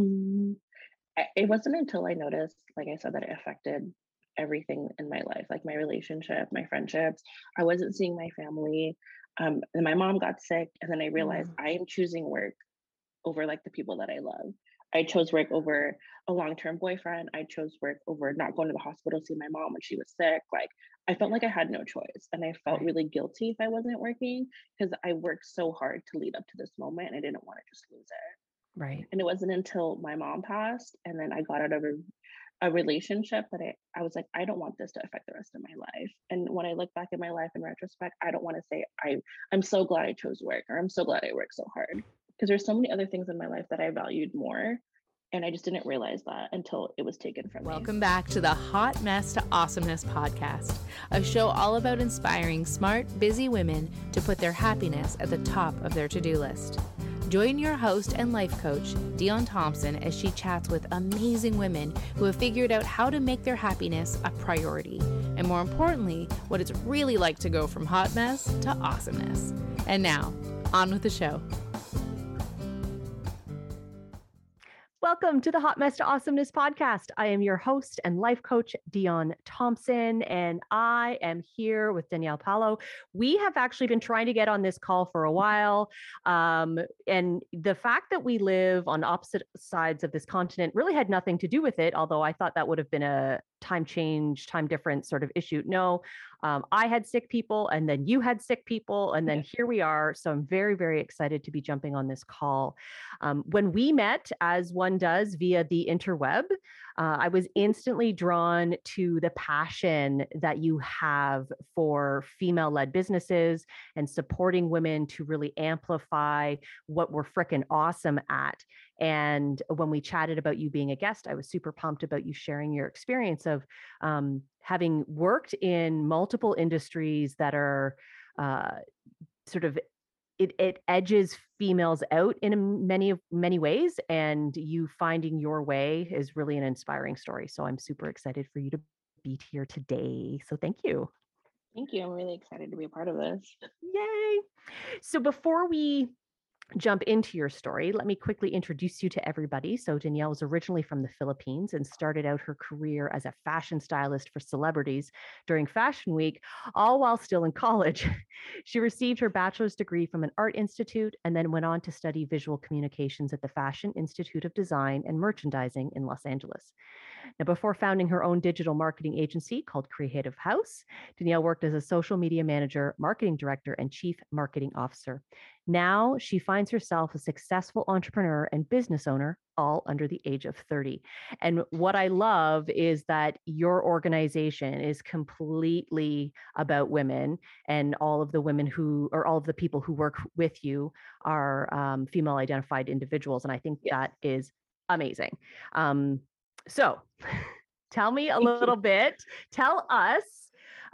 Mm, I, it wasn't until I noticed, like I said, that it affected everything in my life, like my relationship, my friendships. I wasn't seeing my family. Um, and my mom got sick, and then I realized Mm. I am choosing work over like the people that I love. I chose work over a long-term boyfriend. I chose work over not going to the hospital to see my mom when she was sick. Like I felt like I had no choice, and I felt really guilty if I wasn't working because I worked so hard to lead up to this moment, and I didn't want to just lose it. Right. And it wasn't until my mom passed and then I got out of a, a relationship that I, I was like, I don't want this to affect the rest of my life. And when I look back at my life in retrospect, I don't want to say I I'm so glad I chose work or I'm so glad I worked so hard. Because there's so many other things in my life that I valued more. And I just didn't realize that until it was taken from me. Welcome back to the Hot Mess to Awesomeness podcast, a show all about inspiring smart, busy women to put their happiness at the top of their to do list. Join your host and life coach, Dion Thompson, as she chats with amazing women who have figured out how to make their happiness a priority, and more importantly, what it's really like to go from hot mess to awesomeness. And now, on with the show. Welcome to the Hot Mess to Awesomeness podcast. I am your host and life coach, Dion Thompson, and I am here with Danielle Paulo. We have actually been trying to get on this call for a while. Um, and the fact that we live on opposite sides of this continent really had nothing to do with it, although I thought that would have been a time change, time difference sort of issue. No, um, I had sick people, and then you had sick people, and then here we are. So I'm very, very excited to be jumping on this call. Um, when we met, as one does via the interweb, uh, I was instantly drawn to the passion that you have for female led businesses and supporting women to really amplify what we're freaking awesome at. And when we chatted about you being a guest, I was super pumped about you sharing your experience of um, having worked in multiple industries that are uh, sort of it, it edges females out in many many ways and you finding your way is really an inspiring story so i'm super excited for you to be here today so thank you Thank you. I'm really excited to be a part of this. yay so before we jump into your story, let me quickly introduce you to everybody. So, Danielle was originally from the Philippines and started out her career as a fashion stylist for celebrities during Fashion Week, all while still in college. she received her bachelor's degree from an art institute and then went on to study visual communications at the Fashion Institute of Design and Merchandising in Los Angeles. Now, before founding her own digital marketing agency called Creative House, Danielle worked as a social media manager, marketing director, and chief marketing officer. Now she finds herself a successful entrepreneur and business owner, all under the age of 30. And what I love is that your organization is completely about women, and all of the women who, or all of the people who work with you are um, female identified individuals. And I think that is amazing. Um, so tell me a little bit, tell us,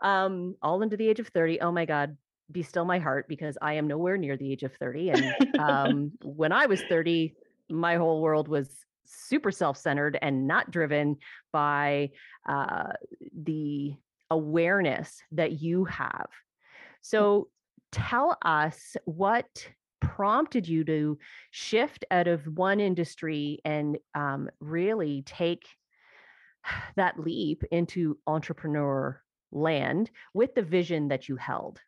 um, all under the age of 30. Oh my God, be still my heart because I am nowhere near the age of 30. And um, when I was 30, my whole world was super self-centered and not driven by uh, the awareness that you have. So tell us what prompted you to shift out of one industry and um, really take that leap into entrepreneur land with the vision that you held.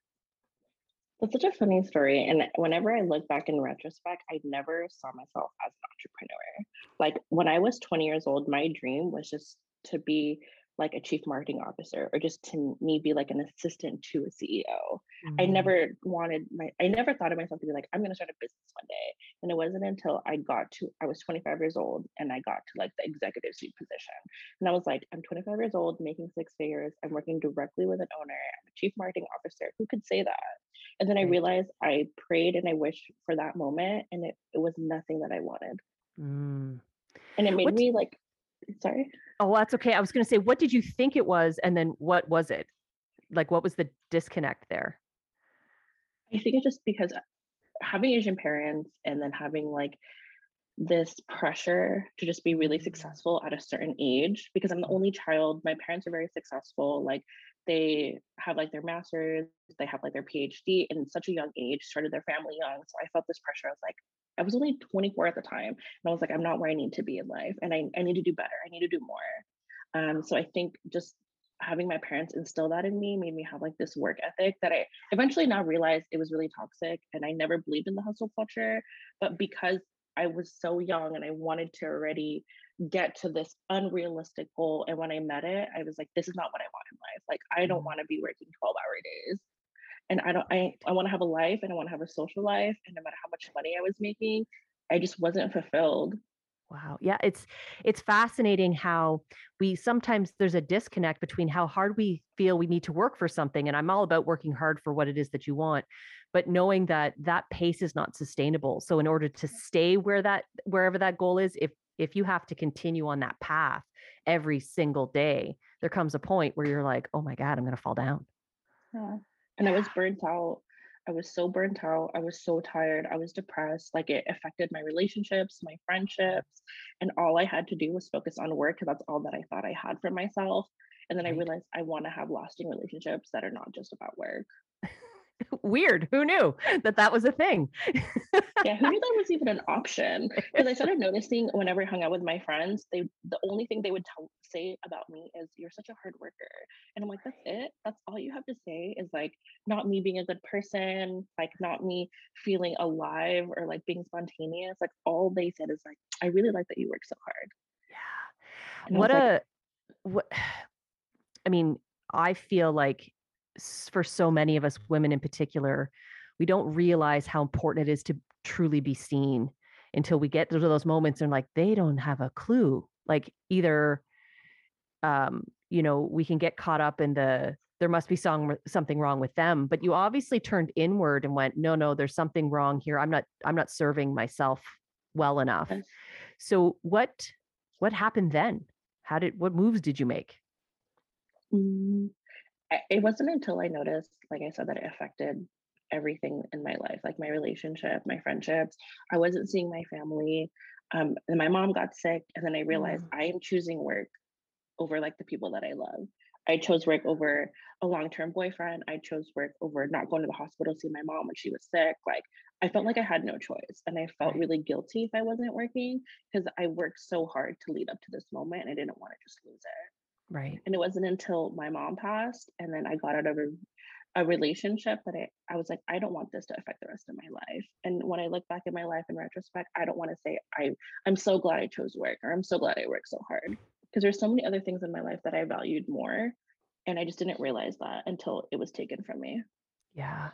That's such a funny story. And whenever I look back in retrospect, I never saw myself as an entrepreneur. Like when I was 20 years old, my dream was just to be like a chief marketing officer or just to me be like an assistant to a CEO. I Mm. never wanted my I never thought of myself to be like, I'm gonna start a business one day. And it wasn't until I got to I was 25 years old and I got to like the executive suite position. And I was like, I'm 25 years old, making six figures. I'm working directly with an owner. I'm a chief marketing officer. Who could say that? And then I realized I prayed and I wished for that moment and it, it was nothing that I wanted. Mm. And it made What- me like sorry. Oh, that's okay. I was going to say, what did you think it was? And then what was it? Like, what was the disconnect there? I think it's just because uh, having Asian parents and then having like this pressure to just be really successful at a certain age because I'm the only child. My parents are very successful. Like they have like their masters, they have like their PhD in such a young age, started their family young. So I felt this pressure. I was like, I was only 24 at the time. And I was like, I'm not where I need to be in life. And I, I need to do better. I need to do more. Um, so I think just having my parents instill that in me made me have like this work ethic that I eventually now realized it was really toxic and I never believed in the hustle culture. But because I was so young and I wanted to already get to this unrealistic goal. And when I met it, I was like, this is not what I want in life. Like, I don't mm. want to be working 12 hour days. And I don't, I, I want to have a life and I want to have a social life. And no matter how much money I was making, I just wasn't fulfilled. Wow. Yeah, it's it's fascinating how we sometimes there's a disconnect between how hard we feel we need to work for something and I'm all about working hard for what it is that you want, but knowing that that pace is not sustainable. So in order to mm. stay where that wherever that goal is, if if you have to continue on that path every single day, there comes a point where you're like, "Oh my god, I'm going to fall down." Yeah. And I was burnt out I was so burnt out. I was so tired. I was depressed. Like it affected my relationships, my friendships. And all I had to do was focus on work because that's all that I thought I had for myself. And then. I realized I want to have lasting relationships that are not just about work. Weird. Who knew that that was a thing? yeah, who knew that was even an option? Because I started noticing whenever I hung out with my friends, they the only thing they would tell, say about me is you're such a hard worker. And I'm like, that's it? That's all you have to say is like not me being a good person, like not me feeling alive or like being spontaneous. Like all they said is like, I really like that you work so hard. Yeah. And what a like, what I mean, I feel like for so many of us women in particular, we don't realize how important it is to truly be seen until we get to those moments and like they don't have a clue. Like either um, you know, we can get caught up in the there must be some, something wrong with them, but you obviously turned inward and went, no, no, there's something wrong here. I'm not I'm not serving myself well enough. So what what happened then? How did what moves did you make? Mm, it wasn't until I noticed, like I said, that it affected everything in my life, like my relationship, my friendships. I wasn't seeing my family. Um, and my mom got sick, and then I realized mm. I am choosing work over like the people that I love. I chose work over a long-term boyfriend. I chose work over not going to the hospital to see my mom when she was sick. Like I felt like I had no choice, and I felt really guilty if I wasn't working because I worked so hard to lead up to this moment, and I didn't want to just lose it. Right. And it wasn't until my mom passed and then I got out of a, a relationship that I, I was like, I don't want this to affect the rest of my life. And when I look back at my life in retrospect, I don't want to say I I'm so glad I chose work or I'm so glad I worked so hard. Because there's so many other things in my life that I valued more. And I just didn't realize that until it was taken from me. Yeah,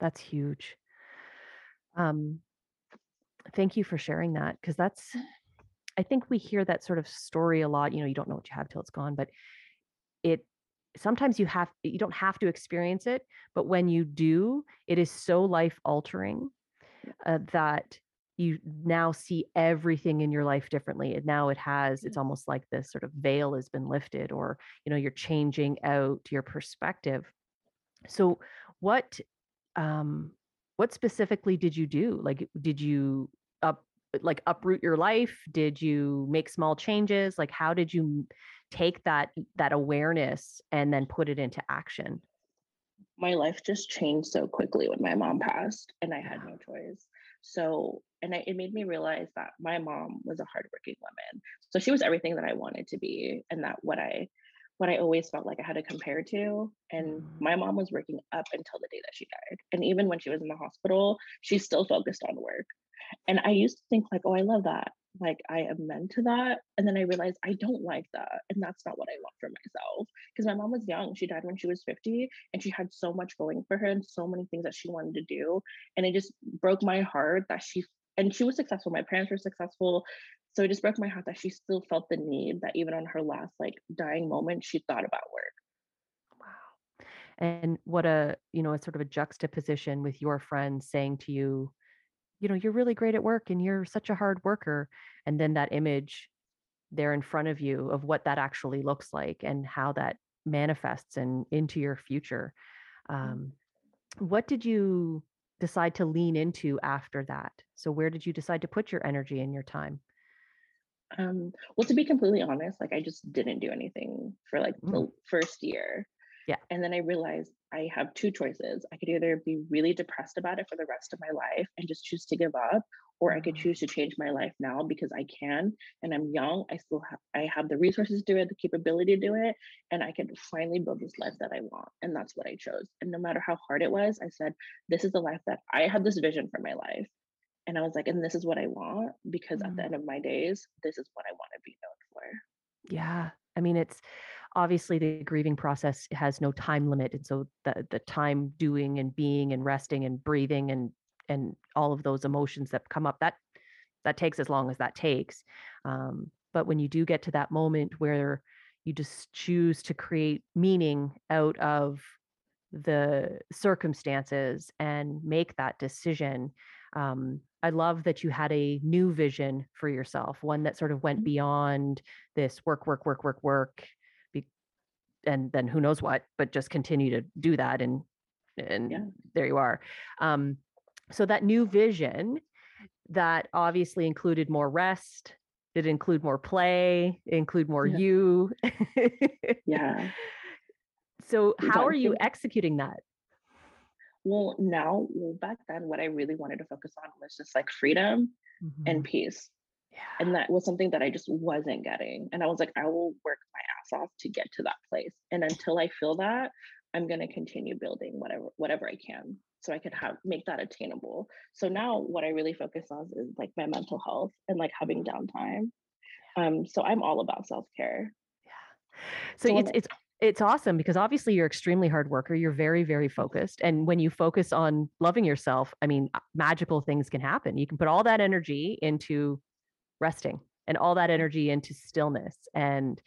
that's huge. Um, thank you for sharing that because that's I think we hear that sort of story a lot. You know, you don't know what you have till it's gone, but it sometimes you have you don't have to experience it, but when you do, it is so life altering uh, that you now see everything in your life differently and now it has it's almost like this sort of veil has been lifted or you know you're changing out your perspective. So what um what specifically did you do? Like did you up like uproot your life? Did you make small changes? Like how did you take that that awareness and then put it into action? My life just changed so quickly when my mom passed and I had no choice. So, and I, it made me realize that my mom was a hardworking woman. So she was everything that I wanted to be and that what I what I always felt like I had to compare to. And mm. my mom was working up until the day that she died. And even when she was in the hospital, she still focused on work. And I used to think like, oh, I love that. Like I am meant to that. And then I realized I don't like that. And that's not what I want for myself. Because my mom was young. She died when she was 50 and she had so much going for her and so many things that she wanted to do. And it just broke my heart that she and she was successful. My parents were successful. So it just broke my heart that she still felt the need that even on her last like dying moment, she thought about work. Wow. And what a, you know, a sort of a juxtaposition with your friends saying to you, you know, you're really great at work and you're such a hard worker. And then that image there in front of you of what that actually looks like and how that manifests and into your future. Mm. Um, what did you decide to lean into after that? So where did you decide to put your energy and your time? Um, well, to be completely honest, like I just didn't do anything for like mm. the first year. Yeah. And then I realized I have two choices. I could either be really depressed about it for the rest of my life and just choose to give up, or I could Mhm. choose to change my life now because I can and I'm young. I still have I have the resources to do it, the capability to do it, and I can finally build this life that I want. And that's what I chose. And no matter how hard it was, I said, this is the life that I had this vision for my life. And I was like, and this is what I want because at the Mhm. end of my days, this is what I want to be known for. Yeah. I mean, it's obviously the grieving process has no time limit. And so the the time doing and being and resting and breathing and and all of those emotions that come up, that that takes as long as that takes. Um, but when you do get to that moment where you just choose to create meaning out of the circumstances and make that decision. Um, I love that you had a new vision for yourself, one that sort of went Mhm. beyond this work, work, work, work, work, and then who knows what, but just continue to do that, and and Yeah. there you are. Um, so that new vision that obviously included more rest, it include more play, include more Yeah. you. Yeah. So how are you executing that? well now, well back then what I really wanted to focus on was just like freedom and Mhm. peace. Yeah. And that was something that I just wasn't getting. And I was like, I will work off to get to that place. And until I feel that, I'm gonna continue building whatever whatever I can so I could have make that attainable. So now what I really focus on is like my mental health and like having downtime. Um, so I'm all about self-care. Yeah. So So it's it's it's awesome because obviously you're extremely hard worker. You're very, very focused. And when you focus on loving yourself, I mean, magical things can happen. You can put all that energy into resting and all that energy into stillness. And,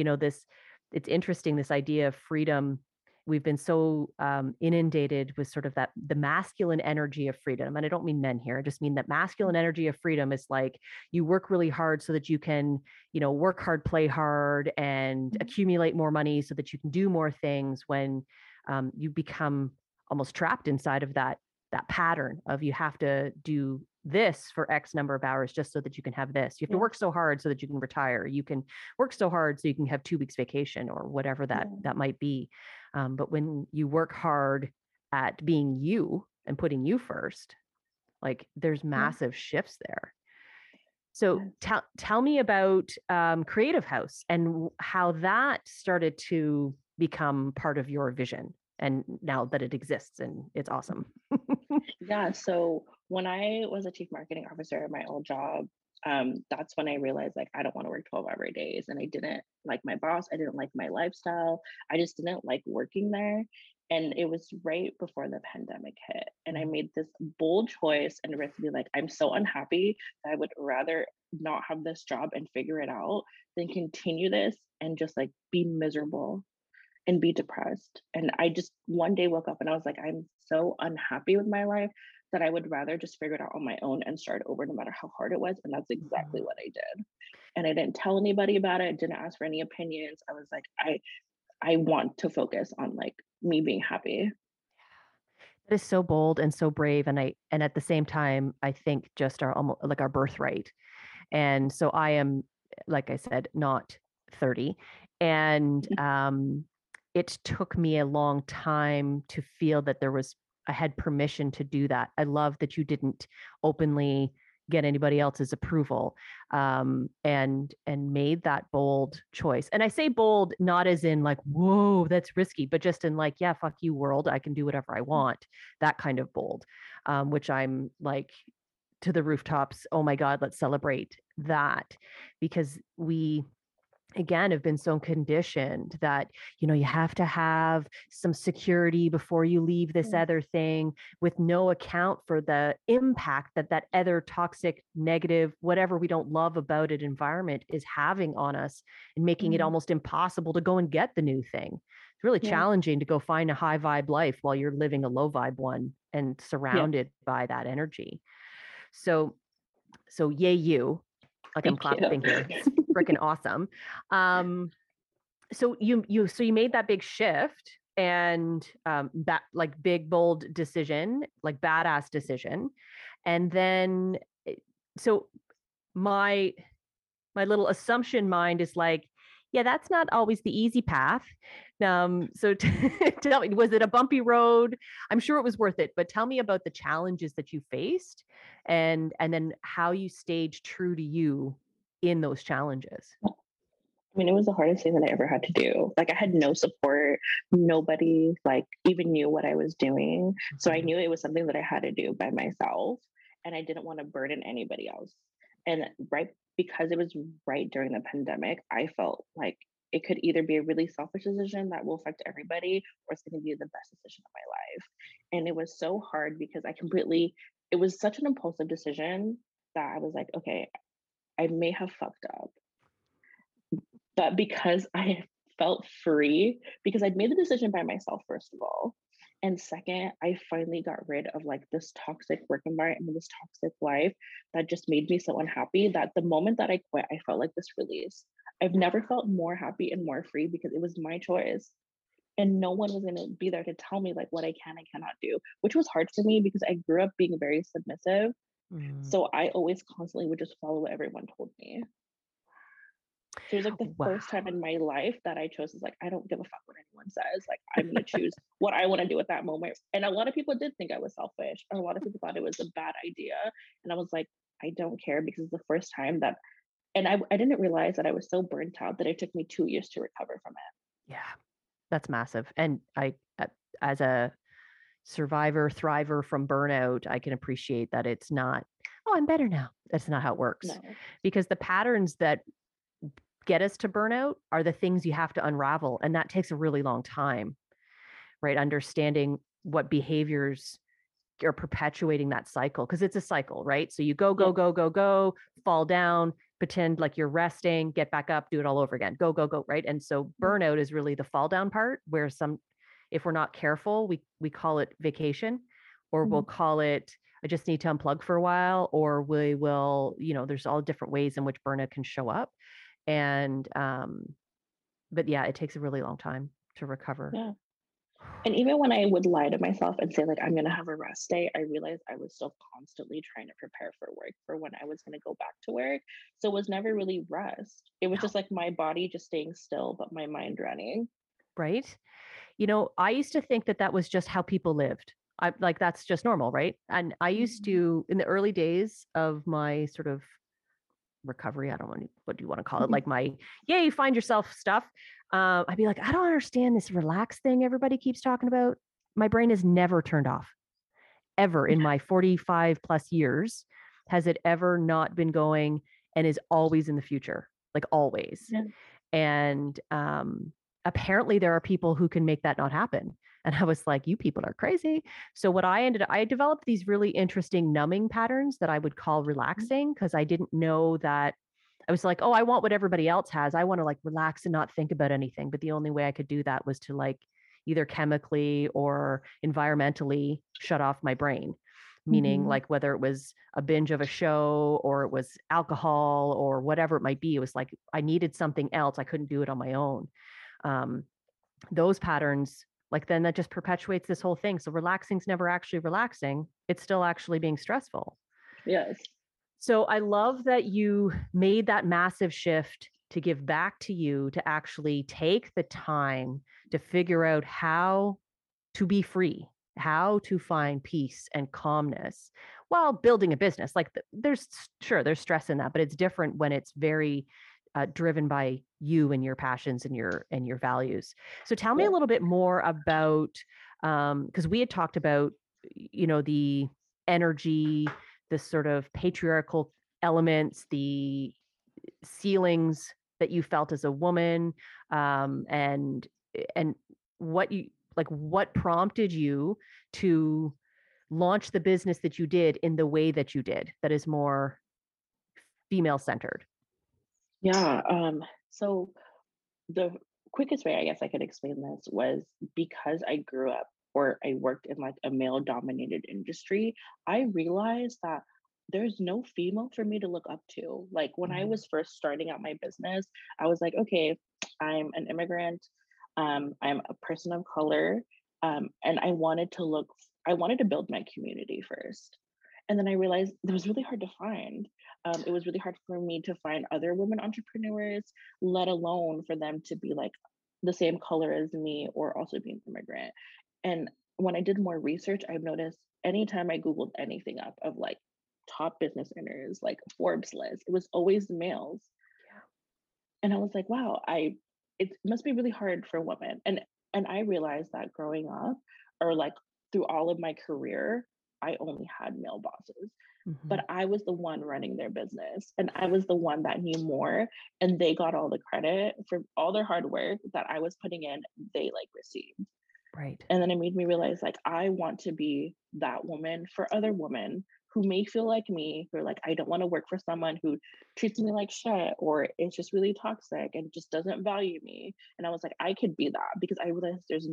you know, this it's interesting, this idea of freedom. We've been so um, inundated with sort of that the masculine energy of freedom. And I don't mean men here. I just mean that masculine energy of freedom is like you work really hard so that you can you know work hard play hard and Mhm. accumulate more money so that you can do more things when um, you become almost trapped inside of that that pattern of you have to do this for x number of hours just so that you can have this you have to work so hard so that you can retire you can work so hard so you can have two weeks vacation or whatever that Yeah. that might be um, but when you work hard at being you and putting you first like there's Yeah. massive shifts there so tell tell me about um, Creative House and how that started to become part of your vision, and now that it exists and it's awesome. Yeah, so when I was a chief marketing officer at my old job, um, that's when I realized like I don't want to work 12 hour days. And I didn't like my boss, I didn't like my lifestyle, I just didn't like working there. And it was right before the pandemic hit. And I Mhm. made this bold choice and risk to be like, I'm so unhappy that I would rather not have this job and figure it out than continue this and just like be miserable and be depressed. And I just one day woke up and I was like, I'm so unhappy with my life that I would rather just figure it out on my own and start over no matter how hard it was. And that's exactly Mhm. what I did. And I didn't tell anybody about it, didn't ask for any opinions. I was like, I I want to focus on like me being happy. That is so bold and so brave, and I and at the same time, I think just our almost like our birthright. And so I am, like I said, not 30, and um, it took me a long time to feel that there was I had permission to do that. I love that you didn't openly get anybody else's approval um, and and made that bold choice. And I say bold not as in like whoa that's risky, but just in like yeah fuck you world I can do whatever I want. That kind of bold, um, which I'm like to the rooftops. Oh my god, let's celebrate that because we again have been so conditioned that you know you have to have some security before you leave this Yeah. other thing with no account for the impact that that other toxic negative whatever we don't love about it environment is having on us and making it Mhm. almost impossible to go and get the new thing it's really Yeah. challenging to go find a high vibe life while you're living a low vibe one and surrounded by that energy so so yay you like i'm Thank clapping here. It's freaking awesome. Um so you you so you made that big shift and um that like big bold decision like badass decision. And then eh, so my my little assumption mind is like Yeah, that's not always the easy path. Um, so t- tell me, was it a bumpy road? I'm sure it was worth it, but tell me about the challenges that you faced and and then how you stayed true to you in those challenges. I mean, it was the hardest thing that I ever had to do. Like I had no support. Nobody like even knew what I was doing. So I Mhm. knew it was something that I had to do by myself and I didn't want to burden anybody else. And right because it was right during the pandemic, I felt like it could either be a really selfish decision that will affect everybody or it's going to be the best decision of my life. And it was so hard because I completely it was such an impulsive decision that I was like, okay, I may have fucked up but because I felt free, because I'd made the decision by myself, first of all. And second, I finally got rid of like this toxic work environment and this toxic life that just made me so unhappy that the moment that I quit, I felt like this release. I've never felt more happy and more free because it was my choice. And no one was going to be there to tell me like what I can and cannot do, which was hard for me because I grew up being very submissive. Mm. So I always constantly would just follow what everyone told me. So it was like the first time in my life that I chose is like, I don't give a fuck what anyone says. Like I'm gonna choose what I want to do at that moment. And a lot of people did think I was selfish. And a lot of people thought it was a bad idea. And I was like, I don't care because it's the first time that and I, I didn't realize that I was so burnt out that it took me two years to recover from it. Yeah, that's massive. And I, uh, as a survivor, thriver from burnout, I can appreciate that it's not, oh, I'm better now. That's not how it works. No. Because the patterns that get us to burnout are the things you have to unravel. And that takes a really long time, right? Understanding what behaviors are perpetuating that cycle because it's a cycle, right? So you go, go, go, go, go, fall down, pretend like you're resting, get back up, do it all over again. Go, go, go, right? And so mm. burnout is really the fall down part where some if we're not careful, we we call it vacation or we'll mm-hmm. call it I just need to unplug for a while or we will, you know, there's all different ways in which burnout can show up. And um but yeah, it takes a really long time to recover. Yeah. And even when I would lie to myself and say, like, I'm going to have a rest day, I realized I was still constantly trying to prepare for work for when I was going to go back to work. So it was never really rest. It was No. just like my body just staying still, but my mind running. right? You know, I used to think that that was just how people lived. I like that's just normal, right? And I used Mhm. to in the early days of my sort of recovery, I don't want to, what do you want to call it? Mhm. Like my yay, find yourself stuff. Uh, I'd be like, I don't understand this relaxed thing everybody keeps talking about. My brain is never turned off. Ever in my 45 plus years has it ever not been going and is always in the future, like always. Yeah. And um, apparently there are people who can make that not happen. And I was like, you people are crazy. So what I ended up, I developed these really interesting numbing patterns that I would call relaxing because I didn't know that I was like, oh, I want what everybody else has. I want to like relax and not think about anything. But the only way I could do that was to like either chemically or environmentally shut off my brain. Meaning, Mhm. like whether it was a binge of a show or it was alcohol or whatever it might be, it was like I needed something else. I couldn't do it on my own. Um, those patterns, like then that just perpetuates this whole thing. So relaxing's never actually relaxing. It's still actually being stressful. Yes. So I love that you made that massive shift to give back to you to actually take the time to figure out how to be free, how to find peace and calmness while building a business. Like there's sure there's stress in that, but it's different when it's very uh, driven by you and your passions and your and your values. So tell me a little bit more about because we had talked about you know the energy the sort of patriarchal elements, the ceilings that you felt as a woman, um, and and what you like what prompted you to launch the business that you did in the way that you did that is more female centered. Yeah. Um, so the quickest way I guess I could explain this was because I grew up or I worked in like a male dominated industry, I realized that there's no female for me to look up to. Like when I Mhm. was first starting out my business, I was like, okay, I'm an immigrant, um, I'm a person of color, um, and I wanted to look, I wanted to build my community first. And then I realized it was really hard to find. um, it was really hard for me to find other women entrepreneurs, let alone for them to be like the same color as me or also being immigrant. And when I did more research, I've noticed anytime I Googled anything up of like top business owners, like Forbes list, it was always males. Yeah. And I was like, wow, I it must be really hard for women. And and I realized that growing up or like through all of my career, I only had male bosses. Mm-hmm. But I was the one running their business and I was the one that knew more and they got all the credit for all their hard work that I was putting in, they like received. Right. And then it made me realize like I want to be that woman for other women who may feel like me, who are like, I don't want to work for someone who treats me like shit or is just really toxic and just doesn't value me. And I was like, I could be that because I realized there's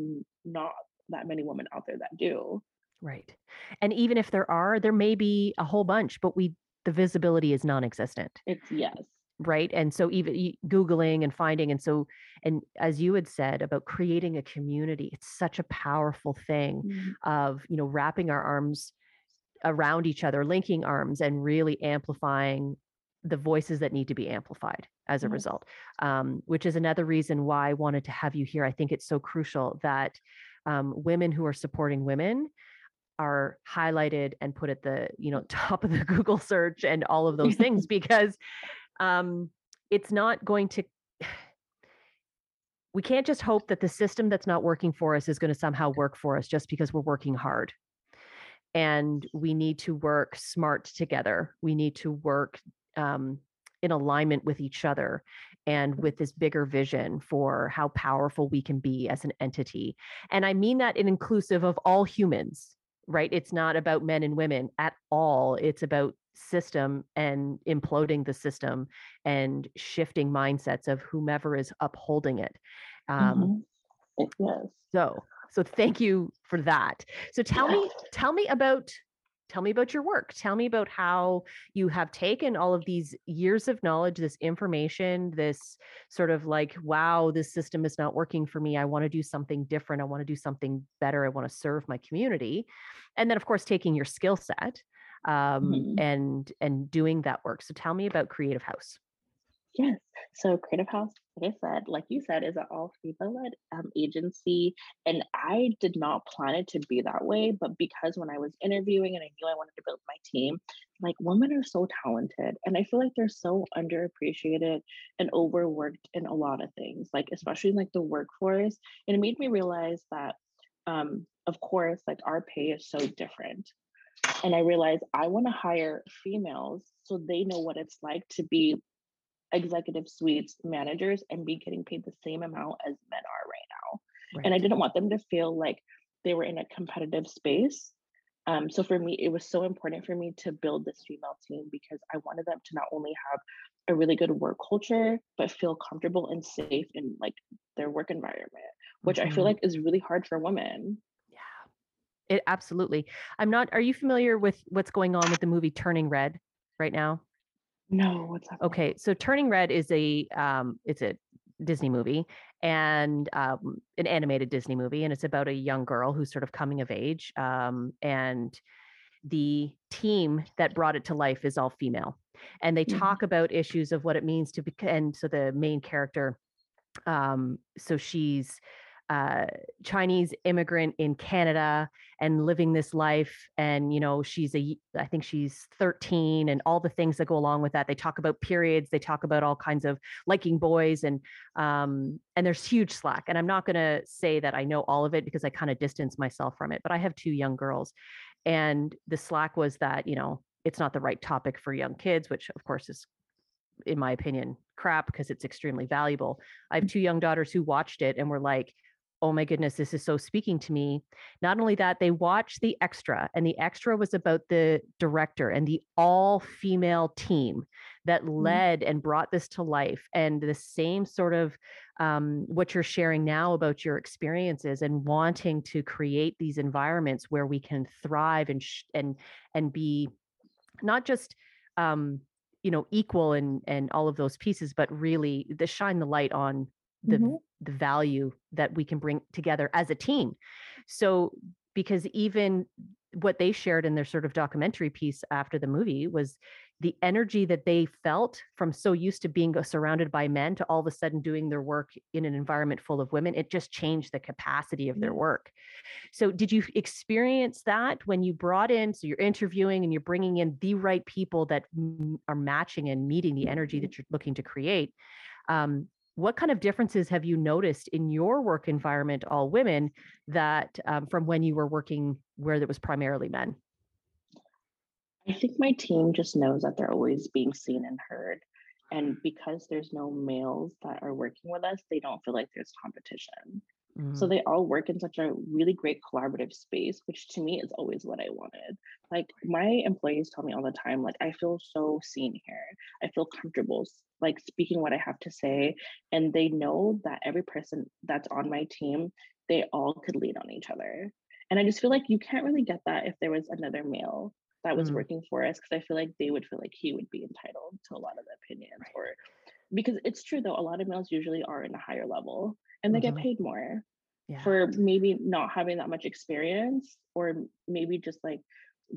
not that many women out there that do. Right. And even if there are, there may be a whole bunch, but we the visibility is non-existent. It's yes. Right. And so even Googling and finding, and so, and as you had said about creating a community, it's such a powerful thing mm-hmm. of, you know, wrapping our arms around each other, linking arms and really amplifying the voices that need to be amplified as a mm-hmm. result, um, which is another reason why I wanted to have you here. I think it's so crucial that um, women who are supporting women are highlighted and put at the you know top of the google search and all of those things because um, it's not going to we can't just hope that the system that's not working for us is going to somehow work for us just because we're working hard. And we need to work smart together. We need to work um, in alignment with each other and with this bigger vision for how powerful we can be as an entity. And i mean that in inclusive of all humans right? It's not about men and women at all. It's about system and imploding the system and shifting mindsets of whomever is upholding it. Um, mm-hmm. Yes. So, so thank you for that. So tell yeah. me, tell me about tell me about your work. Tell me about how you have taken all of these years of knowledge this information this sort of like wow this system is not working for me. I want to do something different. I want to do something better. I want to serve my community. And then of course taking your skill set um, mm-hmm. and and doing that work. So tell me about creative house Yes. So Creative House, like I said, like you said, is an all female led um, agency. And I did not plan it to be that way. But because when I was interviewing and I knew I wanted to build my team, like women are so talented. And I feel like they're so underappreciated and overworked in a lot of things, like especially like the workforce. And it made me realize that, um, of course, like our pay is so different. And I realized I want to hire females so they know what it's like to be executive suites managers and be getting paid the same amount as men are right now. Right. And I didn't want them to feel like they were in a competitive space. Um, so for me, it was so important for me to build this female team because I wanted them to not only have a really good work culture, but feel comfortable and safe in like their work environment, which mm-hmm. I feel mm-hmm. like is really hard for women. Yeah, it absolutely. I'm not. Are you familiar with what's going on with the movie Turning Red right now? No, what's that? Okay, so Turning Red is a um, it's a Disney movie and um, an animated Disney movie, and it's about a young girl who's sort of coming of age. Um, and the team that brought it to life is all female, and they mm-hmm. talk about issues of what it means to be. And so the main character, um, so she's uh, Chinese immigrant in Canada and living this life. And, you know, she's a, I think she's 13 and all the things that go along with that. They talk about periods, they talk about all kinds of liking boys and, um, and there's huge slack. And I'm not going to say that I know all of it because I kind of distance myself from it, but I have two young girls. And the slack was that, you know, it's not the right topic for young kids, which of course is in my opinion, crap because it's extremely valuable. I have mm. two young daughters who watched it and were like, oh my goodness, this is so speaking to me. Not only that, they watched the extra, and the extra was about the director and the all female team that mm-hmm. led and brought this to life. And the same sort of um, what you're sharing now about your experiences and wanting to create these environments where we can thrive and sh- and and be not just um, you know equal and and all of those pieces, but really the shine the light on the mm-hmm. the value that we can bring together as a team. So because even what they shared in their sort of documentary piece after the movie was the energy that they felt from so used to being surrounded by men to all of a sudden doing their work in an environment full of women it just changed the capacity of their work. So did you experience that when you brought in so you're interviewing and you're bringing in the right people that are matching and meeting the energy that you're looking to create um, what kind of differences have you noticed in your work environment all women that um, from when you were working where there was primarily men I think my team just knows that they're always being seen and heard. And because there's no males that are working with us, they don't feel like there's competition. So mm. they all work in such a really great collaborative space, which to me is always what I wanted. Like my employees tell me all the time, like I feel so seen here. I feel comfortable like speaking what I have to say. And they know that every person that's on my team, they all could lean on each other. And I just feel like you can't really get that if there was another male that was mm. working for us because I feel like they would feel like he would be entitled to a lot of the opinions right. or because it's true though a lot of males usually are in a higher level and they mm-hmm. get paid more yeah. for maybe not having that much experience or maybe just like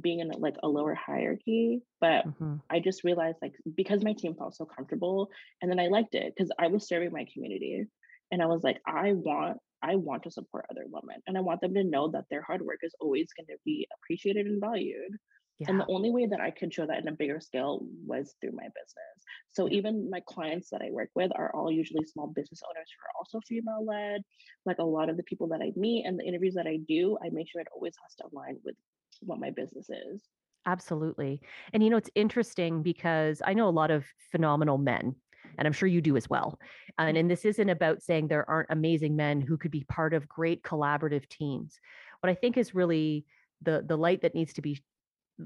being in like a lower hierarchy but mm-hmm. i just realized like because my team felt so comfortable and then i liked it because i was serving my community and i was like i want i want to support other women and i want them to know that their hard work is always going to be appreciated and valued yeah. And the only way that I could show that in a bigger scale was through my business. So even my clients that I work with are all usually small business owners who are also female led. Like a lot of the people that I meet and the interviews that I do, I make sure it always has to align with what my business is. Absolutely. And you know, it's interesting because I know a lot of phenomenal men and I'm sure you do as well. And, mm-hmm. and this isn't about saying there aren't amazing men who could be part of great collaborative teams. What I think is really the the light that needs to be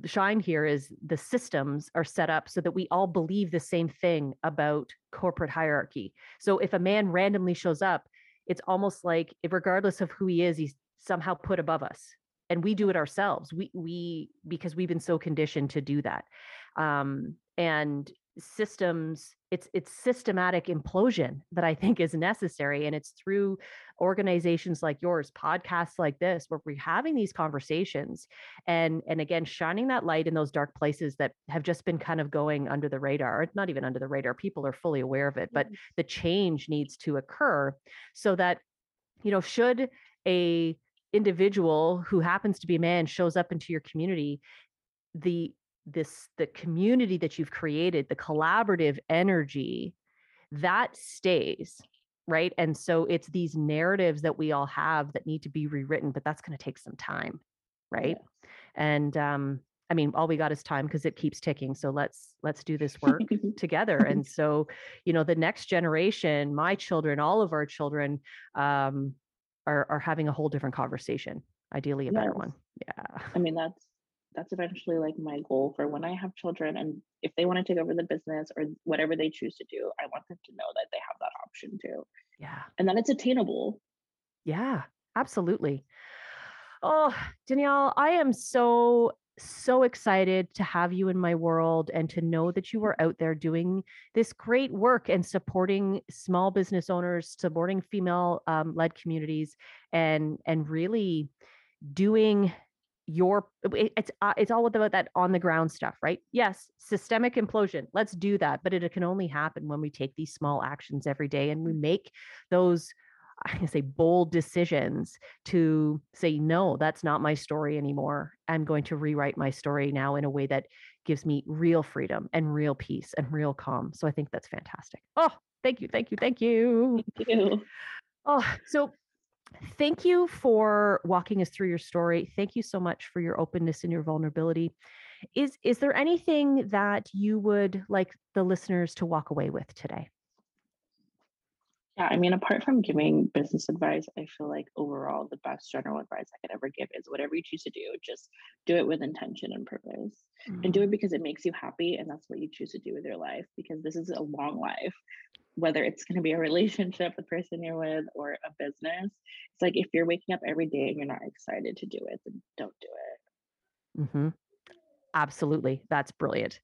shine here is the systems are set up so that we all believe the same thing about corporate hierarchy. So if a man randomly shows up, it's almost like regardless of who he is, he's somehow put above us. And we do it ourselves. We we because we've been so conditioned to do that. Um, and systems it's it's systematic implosion that i think is necessary and it's through organizations like yours podcasts like this where we're having these conversations and and again shining that light in those dark places that have just been kind of going under the radar not even under the radar people are fully aware of it but mm-hmm. the change needs to occur so that you know should a individual who happens to be a man shows up into your community the this the community that you've created the collaborative energy that stays right? And so it's these narratives that we all have that need to be rewritten but that's going to take some time right? And um i mean all we got is time because it keeps ticking so let's let's do this work together. And so you know the next generation my children all of our children um are are having a whole different conversation ideally a yes. better one. Yeah. I mean that's that's eventually like my goal for when I have children and if they want to take over the business or whatever they choose to do, I want them to know that they have that option too. Yeah. And that it's attainable. Yeah, absolutely. Oh, Danielle, I am so so excited to have you in my world and to know that you are out there doing this great work and supporting small business owners supporting female um, led communities and and really doing your it's uh, it's all about that on the ground stuff right? Yes systemic implosion let's do that but it, it can only happen when we take these small actions every day and we make those i say bold decisions to say no that's not my story anymore. I'm going to rewrite my story now in a way that gives me real freedom and real peace and real calm. So i think that's fantastic. Oh thank you thank you thank you. Thank you. Oh so Thank you for walking us through your story. Thank you so much for your openness and your vulnerability. Is is there anything that you would like the listeners to walk away with today? Yeah, I mean, apart from giving business advice, I feel like overall the best general advice I could ever give is whatever you choose to do, just do it with intention and purpose. Mm-hmm. And do it mm-hmm. because it makes you happy and that's what you choose to do with your life because this is a long life whether it's going to be a relationship, the person you're with, or a business. It's like if you're waking up every day and you're not excited to do it, then don't do it. Mm-hmm. Absolutely. That's brilliant.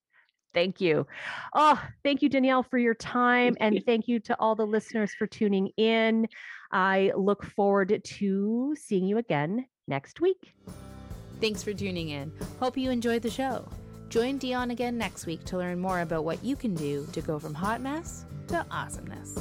Thank you. Oh, thank you, Danielle, for your time. Thank and thank you to all the listeners for tuning in. I look forward to seeing you again next week. Thanks for tuning in. Hope you enjoyed the show. Join Dion again next week to learn more about what you can do to go from hot mess to awesomeness.